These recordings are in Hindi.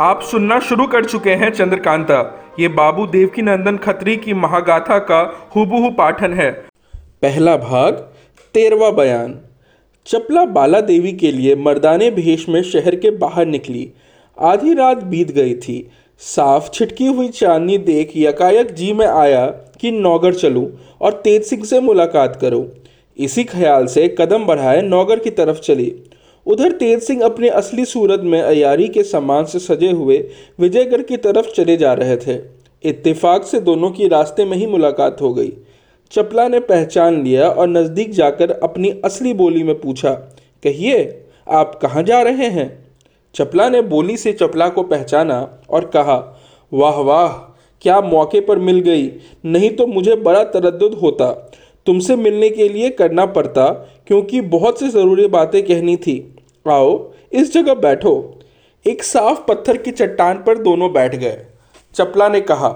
आप सुनना शुरू कर चुके हैं चंद्रकांता। ये बाबू देवकी नंदन खत्री की महागाथा का हुबहू पाठन है। पहला भाग, तेरवा बयान। चपला बाला देवी के लिए मर्दाने भेष में शहर के बाहर निकली। आधी रात बीत गई थी। साफ़ छिटकी हुई चांदनी देख यकायक जी में आया कि नौगर चलूँ और तेज सिंह से मुलाकात करूँ। इसी ख्याल से कदम बढ़ाए नौगर की तरफ़ चली। उधर तेज सिंह अपने असली सूरत में अयारी के सामान से सजे हुए विजयगढ़ की तरफ़ चले जा रहे थे। इत्तेफाक से दोनों की रास्ते में ही मुलाकात हो गई। चपला ने पहचान लिया और नज़दीक जाकर अपनी असली बोली में पूछा, कहिए, आप कहाँ जा रहे हैं? चपला ने बोली से चपला को पहचाना और कहा, वाह वाह, क्या मौके पर मिल गई। नहीं तो मुझे बड़ा तरद्दुद होता। तुमसे मिलने के लिए करना पड़ता, क्योंकि बहुत सी ज़रूरी बातें कहनी थी। आओ, इस जगह बैठो। एक साफ़ पत्थर की चट्टान पर दोनों बैठ गए। चपला ने कहा,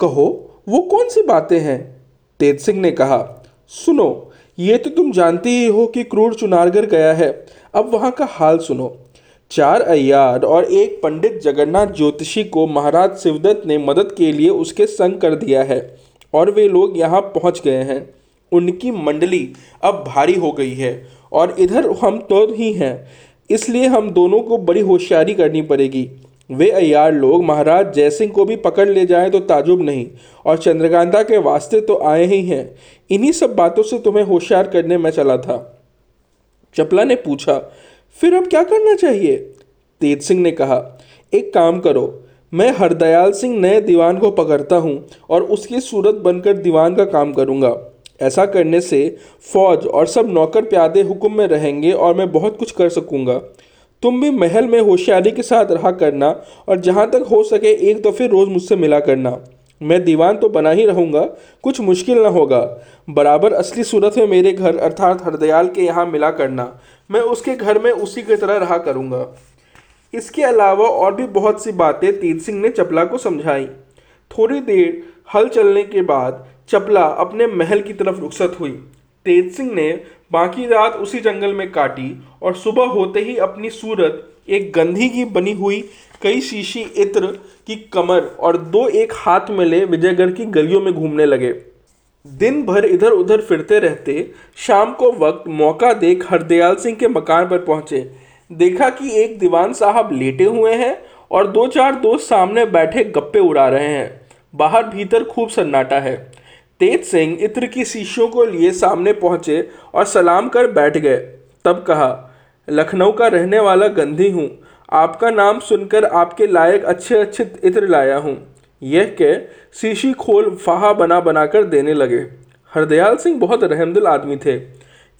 कहो, वो कौन सी बातें हैं? तेज सिंह ने कहा, सुनो, ये तो तुम जानते ही हो कि क्रूर चुनारगढ़ गया है। अब वहाँ का हाल सुनो। चार अयार और एक पंडित जगन्नाथ ज्योतिषी को महाराज शिवदत्त ने मदद के लिए उसके संग कर दिया है और वे लोग यहाँ पहुँच गए हैं। उनकी मंडली अब भारी हो गई है और इधर हम तो ही हैं। इसलिए हम दोनों को बड़ी होशियारी करनी पड़ेगी। वे अयार लोग, महाराज, जयसिंह को भी पकड़ ले जाएँ तो ताजुब नहीं, और चंद्रकांता के वास्ते तो आए ही हैं। इन्हीं सब बातों से तुम्हें होशियार करने में चला था। चपला ने पूछा, फिर अब क्या करना चाहिए? तेज सिंह ने कहा, एक काम करो, मैं हरदयाल सिंह नए दीवान को पकड़ता हूँ और उसकी सूरत बनकर दीवान का काम करूँगा। ऐसा करने से फौज और सब नौकर प्यादे हुक्म में रहेंगे और मैं बहुत कुछ कर सकूँगा। तुम भी महल में होशियारी के साथ रहा करना और जहाँ तक हो सके एक तो फिर रोज़ मुझसे मिला करना। मैं दीवान तो बना ही रहूँगा, कुछ मुश्किल ना होगा। बराबर असली सूरत में मेरे घर, अर्थात हरदयाल के यहाँ मिला करना। मैं उसके घर में उसी की तरह रहा करूँगा। इसके अलावा और भी बहुत सी बातें तेज सिंह ने चपला को समझाई। थोड़ी देर हल चलने के बाद चपला अपने महल की तरफ़ रुखसत हुई। तेज सिंह ने बाकी रात उसी जंगल में काटी और सुबह होते ही अपनी सूरत एक गंधी की बनी हुई कई शीशी इत्र की कमर और दो एक हाथ में ले विजयगढ़ की गलियों में घूमने लगे। दिन भर इधर उधर फिरते रहते, शाम को वक्त, मौका देख हरदयाल सिंह के मकान पर पहुँचे। देखा कि एक दीवान साहब लेटे हुए हैं और दो चार दोस्त सामने बैठे गप्पे उड़ा रहे हैं। बाहर भीतर खूब सन्नाटा है। तेज सिंह इत्र की शीशियों को लिए सामने पहुँचे और सलाम कर बैठ गए। तब कहा, लखनऊ का रहने वाला गंधी हूँ। आपका नाम सुनकर आपके लायक अच्छे अच्छे इत्र लाया हूँ यह कह शीशी खोल फाहा बना बनाकर देने लगे। हरदयाल सिंह बहुत रहमदिल आदमी थे।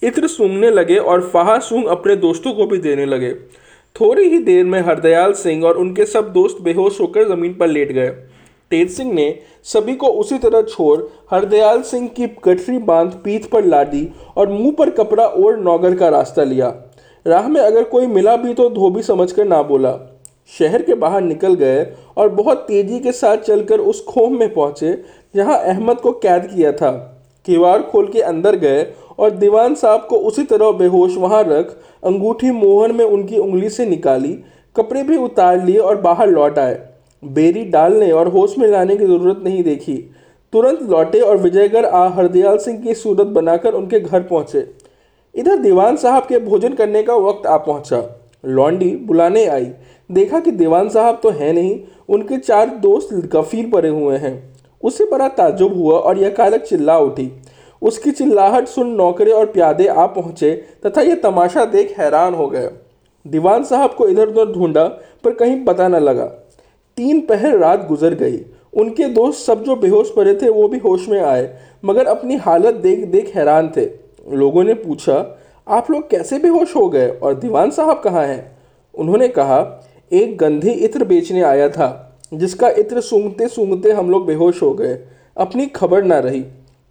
इत्र सूंघने लगे और फाहा सूंघ अपने दोस्तों को भी देने लगे। थोड़ी ही देर में हरदयाल सिंह और उनके सब दोस्त बेहोश होकर ज़मीन पर लेट गए। तेज सिंह ने सभी को उसी तरह छोड़ हरदयाल सिंह की गठरी बाँध पीठ पर लादी और मुँह पर कपड़ा ओढ़ नौगर का रास्ता लिया। राह में अगर कोई मिला भी तो धोबी समझकर ना बोला। शहर के बाहर निकल गए और बहुत तेज़ी के साथ चलकर उस खोम में पहुँचे, जहाँ अहमद को कैद किया था। किवाड़ खोल के अंदर गए और दीवान साहब को उसी तरह बेहोश वहाँ रख अंगूठी मोहन में उनकी उंगली से निकाली, कपड़े भी उतार लिए और बाहर लौट आए। बेरी डालने और होश में लाने की ज़रूरत नहीं देखी। तुरंत लौटे और विजयगढ़ आ हरदयाल सिंह की सूरत बनाकर उनके घर पहुँचे। इधर दीवान साहब के भोजन करने का वक्त आ पहुँचा। लॉन्डी बुलाने आई। देखा कि दीवान साहब तो है नहीं, उनके चार दोस्त गफीर पड़े हुए हैं। उसे बड़ा ताजुब हुआ और यह कारक चिल्ला उठी। उसकी चिल्लाहट सुन नौकरे और प्यादे आ पहुँचे तथा यह तमाशा देख हैरान हो गए। दीवान साहब को इधर उधर ढूंढा, पर कहीं पता न लगा। तीन पहर रात गुजर गई। उनके दोस्त सब जो बेहोश पड़े थे, वो भी होश में आए, मगर अपनी हालत देख देख हैरान थे। लोगों ने पूछा, आप लोग कैसे बेहोश हो गए और दीवान साहब कहाँ हैं? उन्होंने कहा, एक गंधी इत्र बेचने आया था, जिसका इत्र सूंघते सूंघते हम लोग बेहोश हो गए। अपनी खबर ना रही।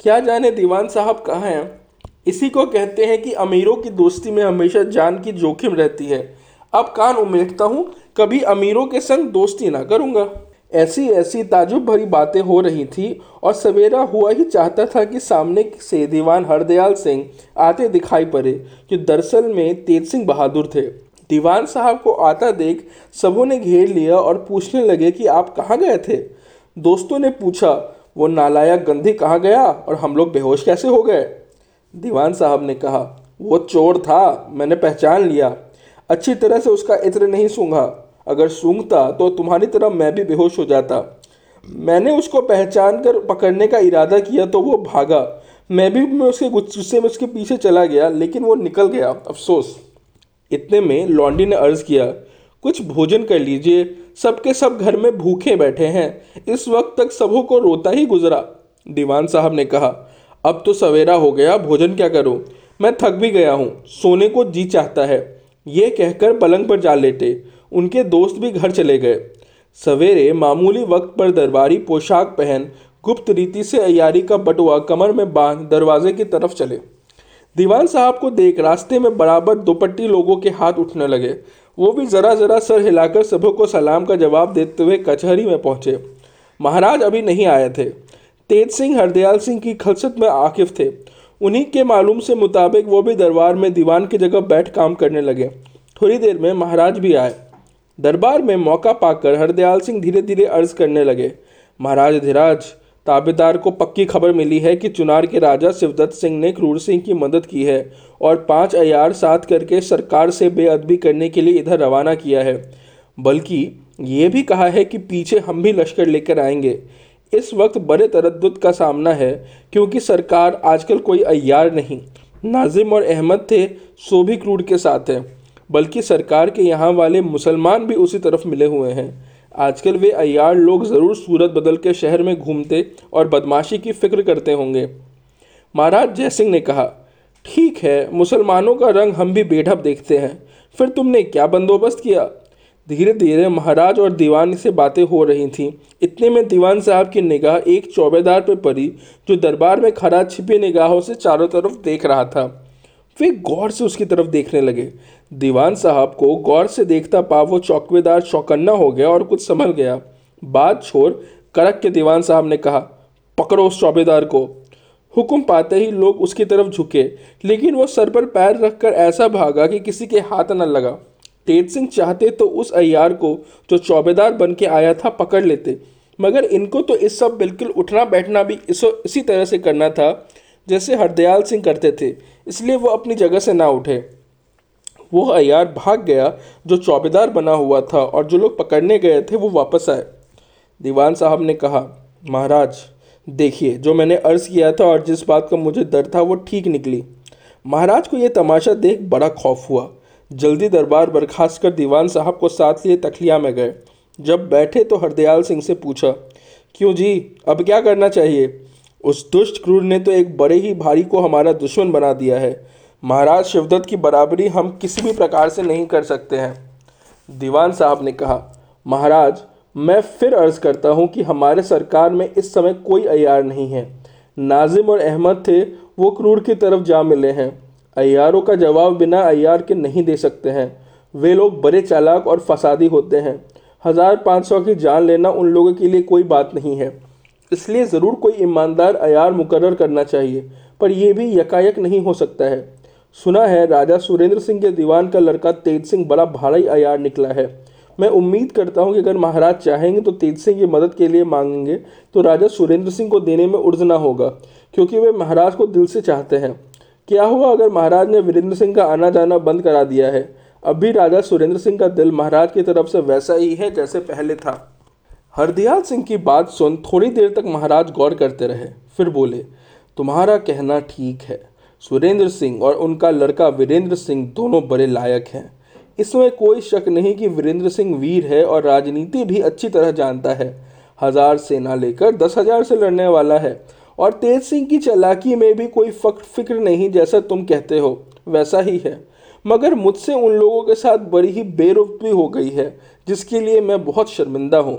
क्या जाने दीवान साहब कहाँ हैं? इसी को कहते हैं कि अमीरों की दोस्ती में हमेशा जान की जोखिम रहती है। अब कान उमेटता हूँ कभी अमीरों के संग दोस्ती ना करूँगा। ऐसी ऐसी ताजुब भरी बातें हो रही थी और सवेरा हुआ ही चाहता था कि सामने से दीवान हरदयाल सिंह आते दिखाई पड़े जो दरअसल में तेज सिंह बहादुर थे। दीवान साहब को आता देख सबों ने घेर लिया और पूछने लगे कि आप कहाँ गए थे? दोस्तों ने पूछा, वो नालायक गंधी कहाँ गया और हम लोग बेहोश कैसे हो गए? दीवान साहब ने कहा, वो चोर था, मैंने पहचान लिया। अच्छी तरह से उसका इत्र नहीं सूंघा। अगर सूंघता तो तुम्हारी तरह मैं भी बेहोश हो जाता। मैंने उसको पहचान कर पकड़ने का इरादा किया तो वो भागा। मैं भी मैं उसके गुस्से में उसके पीछे चला गया, लेकिन वो निकल गया। अफसोस। इतने में लॉन्डी ने अर्ज़ किया, कुछ भोजन कर लीजिए। सबके सब घर में भूखे बैठे हैं। इस वक्त तक सबों को रोता ही गुजरा। दीवान साहब ने कहा, अब तो सवेरा हो गया, भोजन क्या करूँ? मैं थक भी गया हूँ। सोने को जी चाहता है। ये कहकर पलंग पर जा लेटे। उनके दोस्त भी घर चले गए। सवेरे मामूली वक्त पर दरबारी पोशाक पहन गुप्त रीति से अयारी का बटुआ कमर में बाँध दरवाजे की तरफ़ चले। दीवान साहब को देख रास्ते में बराबर दुपट्टी लोगों के हाथ उठने लगे। वो भी ज़रा ज़रा सर हिलाकर सबों को सलाम का जवाब देते हुए कचहरी में पहुँचे। महाराज अभी नहीं आए थे। तेज सिंह, हरदयाल सिंह की खलसत में आकिफ थे। उन्हीं के मालूम से मुताबिक वो भी दरबार में दीवान की जगह बैठ काम करने लगे। थोड़ी देर में महाराज भी आए। दरबार में मौका पाकर हरदयाल सिंह धीरे धीरे अर्ज़ करने लगे। महाराज धीराज, ताबेदार को पक्की खबर मिली है कि चुनार के राजा शिवदत्त सिंह ने क्रूर सिंह की मदद की है और पाँच अयार साथ करके सरकार से बेअदबी करने के लिए इधर रवाना किया है। बल्कि ये भी कहा है कि पीछे हम भी लश्कर लेकर आएँगे। इस वक्त बड़े तरद का सामना है, क्योंकि सरकार आजकल कोई अयार नहीं। नाजिम और अहमद थे, सो भी क्रूर के साथ हैं। बल्कि सरकार के यहाँ वाले मुसलमान भी उसी तरफ़ मिले हुए हैं। आजकल वे अयार लोग ज़रूर सूरत बदल के शहर में घूमते और बदमाशी की फ़िक्र करते होंगे। महाराज जयसिंह ने कहा, ठीक है, मुसलमानों का रंग हम भी बेढब देखते हैं। फिर तुमने क्या बंदोबस्त किया? धीरे धीरे महाराज और दीवान से बातें हो रही थीं। इतने में दीवान साहब की निगाह एक चौबेदार पर पड़ी, जो दरबार में खड़ा छिपी निगाहों से चारों तरफ़ देख रहा था। वे गौर से उसकी तरफ़ देखने लगे। दीवान साहब को गौर से देखता पा वो चौकीदार चौकन्ना हो गया और कुछ समझ गया। बात छोड़ करक के दीवान साहब ने कहा, पकड़ो उस चौबेदार को। हुक्म पाते ही लोग उसकी तरफ़ झुके, लेकिन वो सर पर पैर रखकर ऐसा भागा कि किसी के हाथ न लगा। तेज सिंह चाहते तो उस अयार को, जो चौबेदार बन के आया था, पकड़ लेते। मगर इनको तो इस सब बिल्कुल उठना बैठना भी इस, इसी तरह से करना था, जैसे हरदयाल सिंह करते थे। इसलिए वो अपनी जगह से ना उठे। वो अयार भाग गया, जो चौबेदार बना हुआ था और जो लोग पकड़ने गए थे, वो वापस आए। दीवान साहब ने कहा, महाराज, देखिए, जो मैंने अर्ज़ किया था और जिस बात का मुझे डर था, वो ठीक निकली। महाराज को यह तमाशा देख बड़ा खौफ हुआ। जल्दी दरबार बर्खास्त कर दीवान साहब को साथ लिए तखलिया में गए। जब बैठे तो हरदयाल सिंह से पूछा, क्यों जी, अब क्या करना चाहिए? उस दुष्ट क्रूर ने तो एक बड़े ही भारी को हमारा दुश्मन बना दिया है। महाराज शिवदत्त की बराबरी हम किसी भी प्रकार से नहीं कर सकते हैं। दीवान साहब ने कहा, महाराज, मैं फिर अर्ज़ करता हूँ कि हमारे सरकार में इस समय कोई अयार नहीं है। नाजिम और अहमद थे, वो क्रूर की तरफ़ जा मिले हैं। अयारों का जवाब बिना अयार के नहीं दे सकते हैं। वे लोग बड़े चालाक और फसादी होते हैं। हज़ार पाँच सौ की जान लेना उन लोगों के लिए कोई बात नहीं है। इसलिए ज़रूर कोई ईमानदार अयार मुकर करना चाहिए, पर यह भी यकायक नहीं हो सकता है। सुना है, राजा सुरेंद्र सिंह के दीवान का लड़का तेज सिंह बड़ा भारी अयार निकला है। मैं उम्मीद करता हूँ कि अगर महाराज चाहेंगे तो तेज सिंह की मदद के लिए मांगेंगे तो राजा सुरेंद्र सिंह को देने में उड़जना होगा, क्योंकि वे महाराज को दिल से चाहते हैं। क्या हुआ अगर महाराज ने वीरेंद्र सिंह का आना जाना बंद करा दिया है? अब भी राजा सुरेंद्र सिंह का दिल महाराज की तरफ़ से वैसा ही है जैसे पहले था। हरदयाल सिंह की बात सुन थोड़ी देर तक महाराज गौर करते रहे, फिर बोले, तुम्हारा कहना ठीक है। सुरेंद्र सिंह और उनका लड़का वीरेंद्र सिंह दोनों बड़े लायक हैं। इसमें कोई शक नहीं कि वीरेंद्र सिंह वीर है और राजनीति भी अच्छी तरह जानता है। हज़ार सेना लेकर दस हज़ार से लड़ने वाला है और तेज सिंह की चलाकी में भी कोई फ़िक्र नहीं जैसा तुम कहते हो, वैसा ही है। मगर मुझसे उन लोगों के साथ बड़ी ही बेरुखी हो गई है, जिसके लिए मैं बहुत शर्मिंदा हूँ।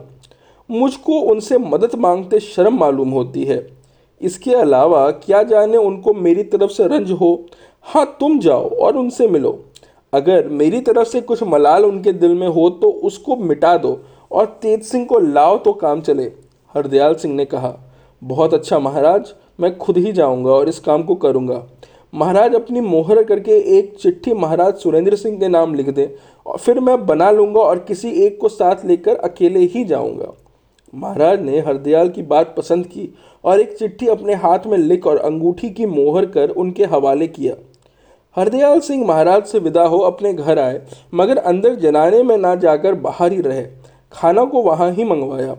मुझको उनसे मदद मांगते शर्म मालूम होती है। इसके अलावा, क्या जाने उनको मेरी तरफ़ से रंज हो? हाँ तुम जाओ और उनसे मिलो। अगर मेरी तरफ़ से कुछ मलाल उनके दिल में हो तो उसको मिटा दो और तेज सिंह को लाओ तो काम चले, हरदयाल सिंह ने कहा। बहुत अच्छा महाराज, मैं खुद ही जाऊँगा और इस काम को करूँगा। महाराज, अपनी मोहर करके एक चिट्ठी महाराज सुरेंद्र सिंह के नाम लिख दें और फिर मैं बना लूँगा और किसी एक को साथ लेकर अकेले ही जाऊँगा। महाराज ने हरदयाल की बात पसंद की और एक चिट्ठी अपने हाथ में लिख और अंगूठी की मोहर कर उनके हवाले किया। हरदयाल सिंह महाराज से विदा हो अपने घर आए, मगर अंदर जनाने में ना जाकर बाहर ही रहे। खाना को वहाँ ही मंगवाया।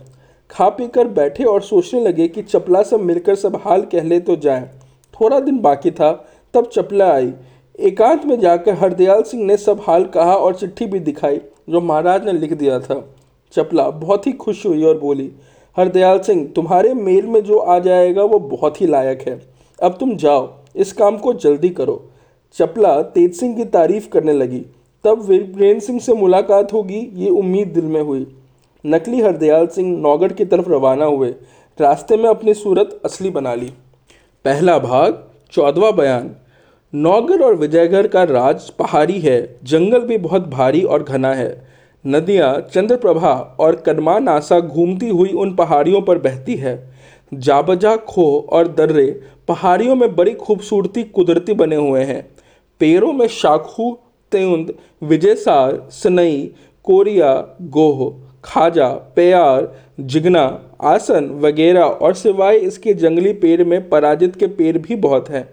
खा पी कर बैठे और सोचने लगे कि चपला से मिलकर सब हाल कह ले तो जाए। थोड़ा दिन बाकी था, तब चपला आई। एकांत में जाकर हरदयाल सिंह ने सब हाल कहा और चिट्ठी भी दिखाई, जो महाराज ने लिख दिया था। चपला बहुत ही खुश हुई और बोली, हरदयाल सिंह, तुम्हारे मेल में जो आ जाएगा वो बहुत ही लायक है। अब तुम जाओ, इस काम को जल्दी करो। चपला तेज सिंह की तारीफ़ करने लगी। तब वीरेंद्र सिंह से मुलाकात होगी, ये उम्मीद दिल में हुई। नकली हरदयाल सिंह नौगढ़ की तरफ़ रवाना हुए। रास्ते में अपनी सूरत असली बना ली। पहला भाग, चौदवा बयान। नौगढ़ और विजयगढ़ का राज पहाड़ी है। जंगल भी बहुत भारी और घना है। नदियाँ, चंद्रप्रभा और कदमानासा घूमती हुई उन पहाड़ियों पर बहती है। जाबजा खो और दर्रे पहाड़ियों में बड़ी खूबसूरती कुदरती बने हुए हैं। पेड़ों में शाखू तेंद विजयसार, सनई, कोरिया, गोह, खाजा, प्यार, जिगना, आसन वगैरह और सिवाय इसके जंगली पेड़ में पराजित के पेड़ भी बहुत हैं।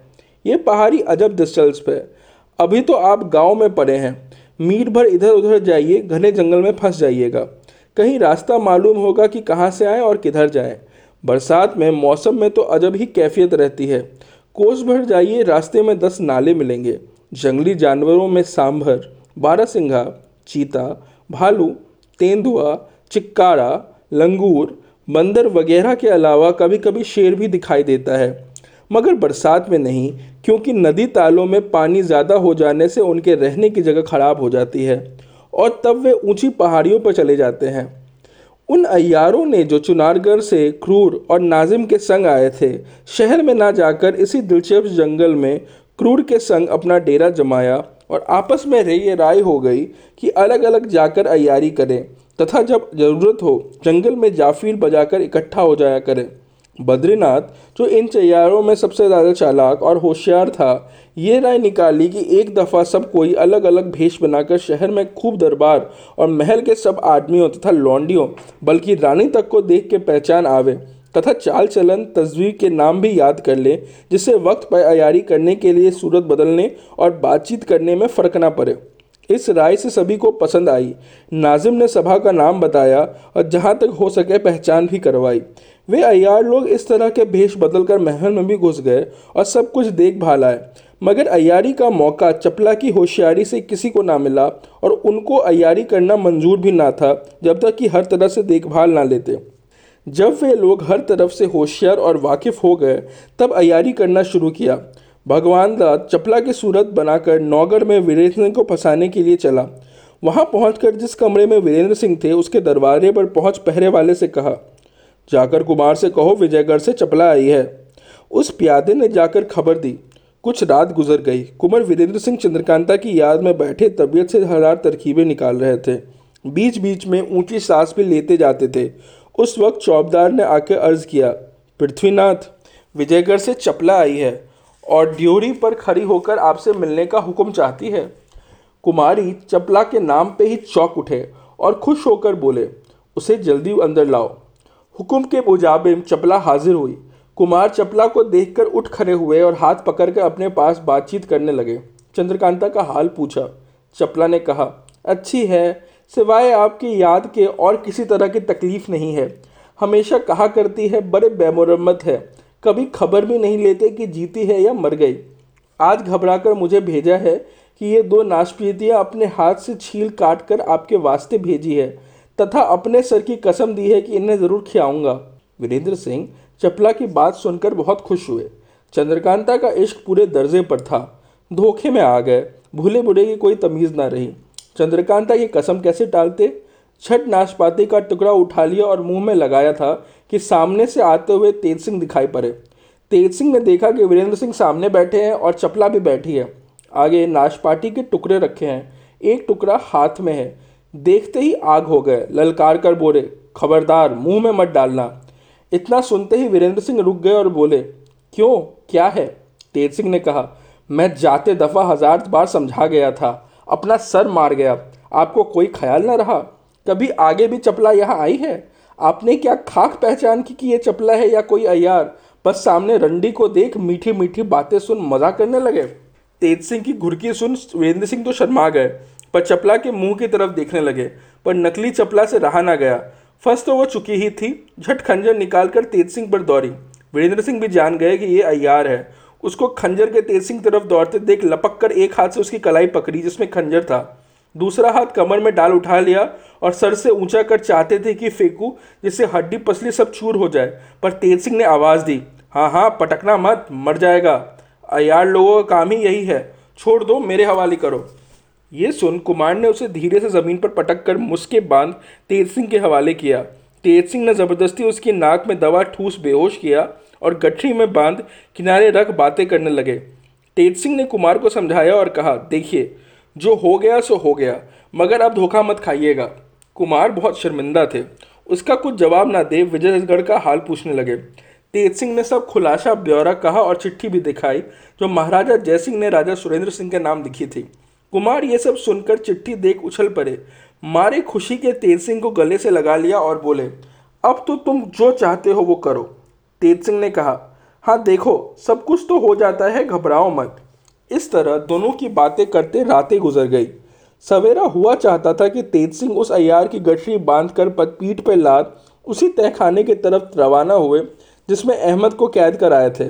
ये पहाड़ी अजब दिलचस्प है। अभी तो आप गाँव में पड़े हैं। मील भर इधर उधर जाइए, घने जंगल में फंस जाइएगा। कहीं रास्ता मालूम होगा कि कहाँ से आए और किधर जाए। बरसात में, मौसम में तो अजब ही कैफियत रहती है। कोस भर जाइए, रास्ते में दस नाले मिलेंगे। जंगली जानवरों में सांभर, बारहसिंघा, चीता, भालू, तेंदुआ, चिक्कारा, लंगूर, बंदर वगैरह के अलावा कभी कभी शेर भी दिखाई देता है। मगर बरसात में नहीं, क्योंकि नदी तालों में पानी ज़्यादा हो जाने से उनके रहने की जगह खराब हो जाती है, और तब वे ऊँची पहाड़ियों पर चले जाते हैं। उन अयारों ने जो चुनारगढ़ से क्रूर और नाजिम के संग आए थे, शहर में ना जाकर इसी दिलचस्प जंगल में क्रूर के संग अपना डेरा जमाया और आपस में रे ये राय हो गई कि अलग अलग जाकर अयारी करें, तथा जब ज़रूरत हो, जंगल में जाफीर बजाकर इकट्ठा हो जाया करें। बद्रीनाथ, जो इन चैयारों में सबसे ज़्यादा चालाक और होशियार था, ये राय निकाली कि एक दफ़ा सब कोई अलग अलग भेष बनाकर शहर में खूब दरबार और महल के सब आदमियों तथा लौंडियों, बल्कि रानी तक को देख के पहचान आवे, तथा चाल चलन तस्वीर के नाम भी याद कर ले जिससे वक्त पर अयारी करने के लिए सूरत बदलने और बातचीत करने में फ़र्क ना पड़े। इस राय से सभी को पसंद आई। नाजिम ने सभा का नाम बताया और जहाँ तक हो सके पहचान भी करवाई। वे अयार लोग इस तरह के भेष बदल कर महल में भी घुस गए और सब कुछ देख भाल आए। मगर अयारी का मौका चपला की होशियारी से किसी को ना मिला और उनको अयारी करना मंजूर भी ना था, जब तक कि हर तरह से देखभाल ना लेते। जब वे लोग हर तरफ़ से होशियार और वाकिफ हो गए, तब अयारी करना शुरू किया। भगवान दास चपला की सूरत बनाकर नौगढ़ में वीरेंद्र सिंह को फंसाने के लिए चला। वहाँ पहुंचकर जिस कमरे में वीरेंद्र सिंह थे, उसके दरवाजे पर पहुँच पहरे वाले से कहा जाकर कुमार से कहो, विजयगढ़ से चपला आई है। उस प्यादे ने जाकर खबर दी। कुछ रात गुजर गई। कुंवर वीरेंद्र सिंह चंद्रकांता की याद में बैठे तबीयत से हज़ार तरकीबें निकाल रहे थे। बीच बीच में ऊँची सांस भी लेते जाते थे। उस वक्त चौबदार ने आकर अर्ज़ किया, पृथ्वीनाथ, विजयगढ़ से चपला आई है और ड्योरी पर खड़ी होकर आपसे मिलने का हुक्म चाहती है? कुमारी चपला के नाम पे ही चौक उठे और खुश होकर बोले, उसे जल्दी अंदर लाओ। हुक्म के मुजाबिम चपला हाजिर हुई। कुमार चपला को देखकर उठ खड़े हुए और हाथ पकड़कर अपने पास बातचीत करने लगे। चंद्रकांता का हाल पूछा। चपला ने कहा, अच्छी है। सिवाय आपकी याद के और किसी तरह की तकलीफ़ नहीं है। हमेशा कहा करती है, बड़े बेमुरम्मत है। कभी खबर भी नहीं लेते कि जीती है या मर गई। आज घबराकर मुझे भेजा है कि ये दो नाशपीतियाँ अपने हाथ से छील काट कर आपके वास्ते भेजी है। तथा अपने सर की कसम दी है कि इन्हें ज़रूर खियाऊँगा। वीरेंद्र सिंह चपला की बात सुनकर बहुत खुश हुए। चंद्रकांता का इश्क पूरे दर्जे पर था। धोखे में आ गए। भूले बुढ़े की कोई तमीज़ ना रही। चंद्रकांता की कसम कैसे टालते? छठ नाशपाती का टुकड़ा उठा लिया और मुँह में लगाया था कि सामने से आते हुए तेज सिंह दिखाई पड़े। तेज सिंह ने देखा कि वीरेंद्र सिंह सामने बैठे हैं और चपला भी बैठी है। आगे नाशपाती के टुकड़े रखे हैं। एक टुकड़ा हाथ में है। देखते ही आग हो गए। ललकार कर बोले, खबरदार, मुँह में मत डालना। इतना सुनते ही वीरेंद्र सिंह रुक गए और बोले, क्यों? क्या है? तेज सिंह ने कहा, मैं जाते दफ़ा हज़ार बार समझा गया था। अपना सर मार गया। आपको कोई ख्याल न रहा? कभी आगे भी चपला यहाँ आई है? आपने क्या खाक पहचान की कि ये चपला है या कोई अयार? बस सामने रंडी को देख मीठी मीठी बातें सुन मज़ा करने लगे। तेज सिंह की घुरकी सुन वीरेंद्र सिंह तो शर्मा गए। पर चपला के मुँह की तरफ़ देखने लगे, पर नकली चपला से रहा ना गया। फंस तो वो चुकी ही थी, झट खंजर निकालकर तेज सिंह पर दौड़ी। वीरेंद्र सिंह भी जान गए कि ये अयार है। उसको खंजर के तेज सिंह तरफ़ दौड़ते देख लपक कर एक हाथ से उसकी कलाई पकड़ी, जिसमें खंजर था। दूसरा हाथ कमर में डाल उठा लिया और सर से ऊँचा कर चाहते थे कि फेंकू, जिससे हड्डी पसली सब चूर हो जाए, पर तेज सिंह ने आवाज़ दी हाँ हाँ पटकना मत, मर जाएगा। अयार लोगों का काम ही यही है। छोड़ दो, मेरे हवाले करो। ये सुन कुमार ने उसे धीरे से ज़मीन पर पटक कर मुस्के बाँध तेज सिंह के हवाले किया। तेज सिंह ने ज़बरदस्ती उसकी नाक में दवा ठूस बेहोश किया और गठरी में बाँध किनारे रख बातें करने लगे। तेज सिंह ने कुमार को समझाया और कहा, देखिए, जो हो गया, सो हो गया, मगर अब धोखा मत खाइएगा। कुमार बहुत शर्मिंदा थे। उसका कुछ जवाब ना दे विजयगढ़ का हाल पूछने लगे। तेज सिंह ने सब खुलासा, ब्यौरा कहा और चिट्ठी भी दिखाई, जो महाराजा जयसिंह ने राजा सुरेंद्र सिंह के नाम लिखी थी। कुमार ये सब सुनकर चिट्ठी देख उछल पड़े। मारे खुशी के तेज सिंह को गले से लगा लिया और बोले, अब तो तुम जो चाहते हो वो करो। तेज सिंह ने कहा हाँ देखो, सब कुछ तो हो जाता है, घबराओ मत। इस तरह दोनों की बातें करते रातें गुजर गई। सवेरा हुआ चाहता था कि तेज सिंह उस अयार की गठरी बाँध कर पीठ पर लाद, उसी तहखाने की तरफ़ रवाना हुए, जिसमें अहमद को कैद कर आए थे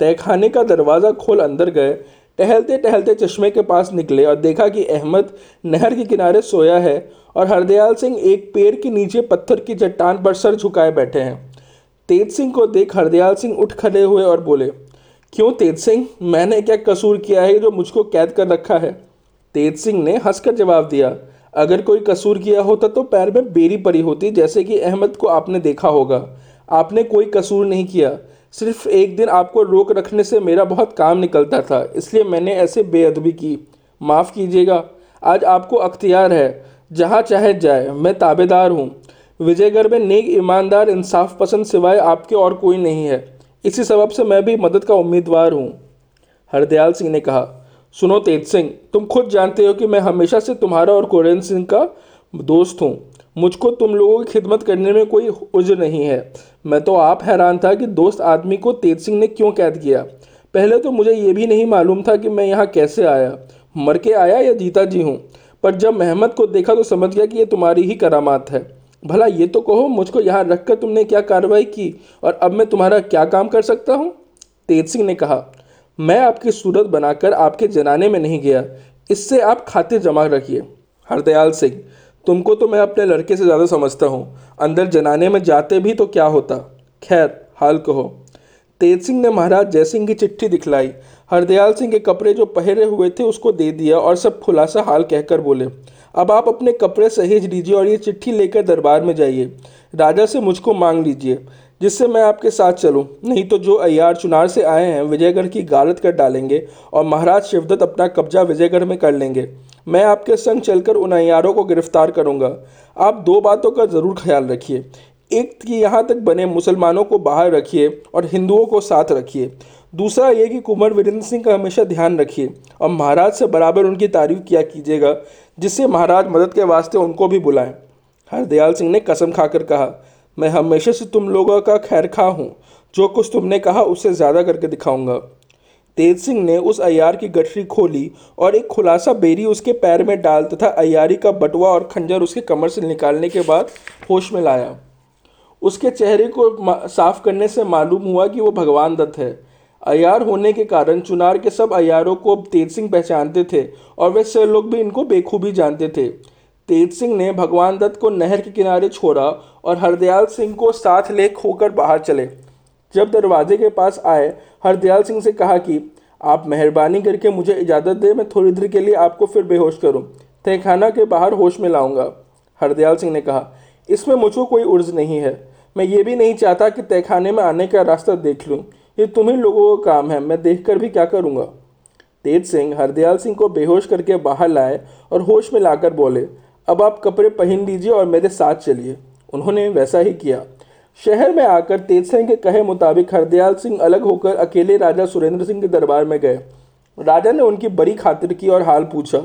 तहखाने का दरवाज़ा खोल अंदर गए टहलते टहलते चश्मे के पास निकले और देखा कि अहमद नहर के किनारे सोया है और हरदयाल सिंह एक पेड़ के नीचे पत्थर की चट्टान पर सर झुकाए बैठे हैं। तेज सिंह को देख हरदयाल सिंह उठ खड़े हुए और बोले, क्यों तेज सिंह? मैंने क्या कसूर किया है जो मुझको कैद कर रखा है? तेज सिंह ने हंसकर जवाब दिया, अगर कोई कसूर किया होता तो पैर में बेरी पड़ी होती जैसे कि अहमद को आपने देखा होगा। आपने कोई कसूर नहीं किया। सिर्फ़ एक दिन आपको रोक रखने से मेरा बहुत काम निकलता था, इसलिए मैंने ऐसे बेअदबी की। माफ़ कीजिएगा, आज आपको अख्तियार है, जहाँ चाहे जाए, मैं ताबेदार हूँ। विजयगढ़ में नेक, ईमानदार, इंसाफ पसंद सिवाय आपके और कोई नहीं है। इसी सबब से मैं भी मदद का उम्मीदवार हूँ। हरदयाल सिंह ने कहा, सुनो तेज सिंह, तुम खुद जानते हो कि मैं हमेशा से तुम्हारा और कुरेन सिंह का दोस्त हूँ। मुझको तुम लोगों की खिदमत करने में कोई उज्र नहीं है। मैं तो आप हैरान था कि दोस्त आदमी को तेज सिंह ने क्यों कैद किया। पहले तो मुझे ये भी नहीं मालूम था कि मैं यहाँ कैसे आया। मर के आया या जीता जी हूँ? पर जब महमद को देखा तो समझ गया कि ये तुम्हारी ही करामात है। भला ये तो कहो, मुझको यहाँ रख कर तुमने क्या कार्रवाई की और अब मैं तुम्हारा क्या काम कर सकता हूँ? तेज सिंह ने कहा, मैं आपकी सूरत बनाकर आपके जनाने में नहीं गया। इससे आप खाते जमा रखिए। हरदयाल सिंह तुमको तो मैं अपने लड़के से ज़्यादा समझता हूँ। अंदर जनाने में जाते भी तो क्या होता? खैर, हाल कहो। तेज सिंह ने महाराज जयसिंह की चिट्ठी दिखलाई। हरदयाल सिंह के कपड़े जो पहरे हुए थे उसको दे दिया और सब खुलासा हाल कहकर बोले, अब आप अपने कपड़े सहेज लीजिए और ये चिट्ठी लेकर दरबार में जाइए। राजा से मुझको मांग लीजिए। जिससे मैं आपके साथ चलूँ। नहीं तो जो अयार चुनार से आए हैं, विजयगढ़ की गालत कर डालेंगे और महाराज शिवदत्त अपना कब्जा विजयगढ़ में कर लेंगे। मैं आपके संग चलकर उन अयारों को गिरफ़्तार करूँगा। आप दो बातों का ज़रूर ख्याल रखिए। एक कि यहाँ तक बने मुसलमानों को बाहर रखिए और हिंदुओं को साथ रखिए। दूसरा ये कि कुंवर वीरेंद्र सिंह का हमेशा ध्यान रखिए और महाराज से बराबर उनकी तारीफ़ किया कीजिएगा, जिससे महाराज मदद के वास्ते उनको भी बुलाएँ। हरदयाल सिंह ने कसम खाकर कहा मैं हमेशा से तुम लोगों का खैर खा हूँ। जो कुछ तुमने कहा उससे ज़्यादा करके दिखाऊँगा। तेज सिंह ने उस अयार की गठरी खोली और एक खुलासा बेरी उसके पैर में डाल तथा अयारी का बटुआ और खंजर उसके कमर से निकालने के बाद होश में लाया। उसके चेहरे को साफ़ करने से मालूम हुआ कि वो भगवान दत्त है। अयार होने के कारण चुनार के सब अयारों को तेज सिंह पहचानते थे और वे सब लोग भी इनको बेखूबी जानते थे। तेज सिंह ने भगवान दत्त को नहर के किनारे छोड़ा और हरदयाल सिंह को साथ ले खोकर बाहर चले। जब दरवाजे के पास आए, हरदयाल सिंह से कहा कि, आप मेहरबानी करके मुझे इजाज़त दें, मैं थोड़ी देर के लिए आपको फिर बेहोश करूँ। तहखाना के बाहर होश में लाऊँगा। हरदयाल सिंह ने कहा, इसमें मुझको कोई उर्ज नहीं है। मैं ये भी नहीं चाहता कि तहखाने में आने का रास्ता देख लूँ। ये तुम्ही लोगों का काम है, मैं देख कर भी क्या करूँगा? तेज सिंह हरदयाल सिंह को बेहोश करके बाहर लाए और होश में लाकर बोले अब आप कपड़े पहन लीजिए और मेरे साथ चलिए। उन्होंने वैसा ही किया। शहर में आकर तेज सिंह के कहे मुताबिक हरदयाल सिंह अलग होकर अकेले राजा सुरेंद्र सिंह के दरबार में गए। राजा ने उनकी बड़ी खातिर की और हाल पूछा।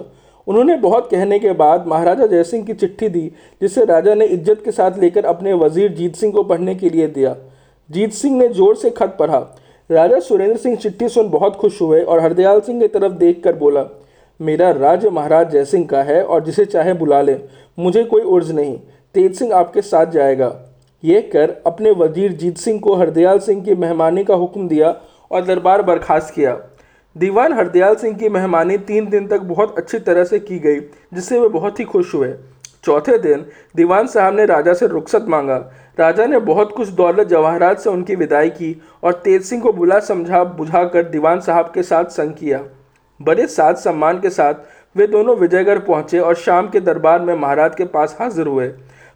उन्होंने बहुत कहने के बाद महाराजा जयसिंह की चिट्ठी दी, जिसे राजा ने इज़्ज़त के साथ लेकर अपने वज़ीर जीत सिंह को पढ़ने के लिए दिया। जीत सिंह ने ज़ोर से खत पढ़ा। राजा सुरेंद्र सिंह चिट्ठी सुन बहुत खुश हुए और हरदयाल सिंह की तरफ़ देखकर बोला मेरा राज्य महाराज जयसिंह का है और जिसे चाहे बुला ले। मुझे कोई उर्ज नहीं। तेज सिंह आपके साथ जाएगा। यह कर अपने वज़ीर जीत सिंह को हरदयाल सिंह की मेहमानी का हुक्म दिया और दरबार बर्खास्त किया। दीवान हरदयाल सिंह की मेहमानी तीन दिन तक बहुत अच्छी तरह से की गई, जिससे वे बहुत ही खुश हुए। चौथे दिन दीवान साहब ने राजा से रुखसत मांगा। राजा ने बहुत कुछ दौलत जवाहरात से उनकी विदाई की और तेज सिंह को बुला समझा बुझा कर दीवान साहब के साथ संग किया। बड़े साज सम्मान के साथ वे दोनों विजयगढ़ पहुँचे और शाम के दरबार में महाराज के पास हाजिर हुए।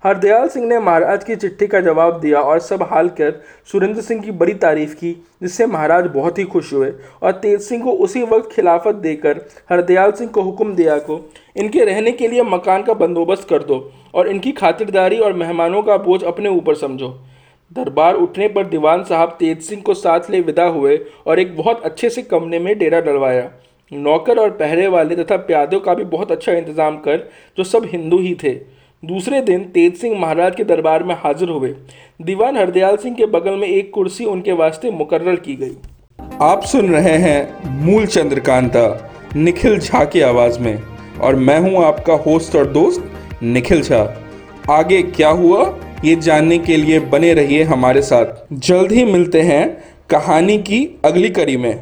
हरदयाल सिंह ने महाराज की चिट्ठी का जवाब दिया और सब हाल कर सुरेंद्र सिंह की बड़ी तारीफ़ की, जिससे महाराज बहुत ही खुश हुए और तेज सिंह को उसी वक्त खिलाफत देकर हरदयाल सिंह को हुक्म दिया को, इनके रहने के लिए मकान का बंदोबस्त कर दो और इनकी खातिरदारी और मेहमानों का बोझ अपने ऊपर समझो दरबार उठने पर दीवान साहब तेज सिंह को साथ ले विदा हुए और एक बहुत अच्छे से कमरे में डेरा डलवाया। नौकर और पहरे वाले तथा प्यादों का भी बहुत अच्छा इंतज़ाम कर, जो सब हिंदू ही थे। दूसरे दिन तेज सिंह महाराज के दरबार में हाजिर हुए। दीवान हरदयाल सिंह के बगल में एक कुर्सी उनके वास्ते मुकर्र की गई। आप सुन रहे हैं मूल चंद्रकांता, निखिल झा की आवाज़ में। और मैं हूँ आपका होस्ट और दोस्त निखिल झा। आगे क्या हुआ, ये जानने के लिए बने रहिए हमारे साथ। जल्द ही मिलते हैं कहानी की अगली कड़ी में।